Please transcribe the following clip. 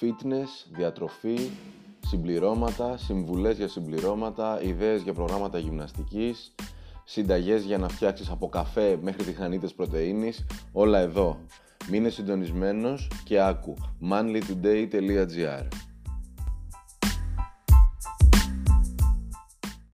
fitness, διατροφή, συμπληρώματα, συμβουλές για συμπληρώματα, ιδέες για προγράμματα γυμναστικής, συνταγές για να φτιάξεις από καφέ μέχρι τηχανίτες πρωτεΐνης, όλα εδώ. Μείνε συντονισμένος και άκου manlytoday.gr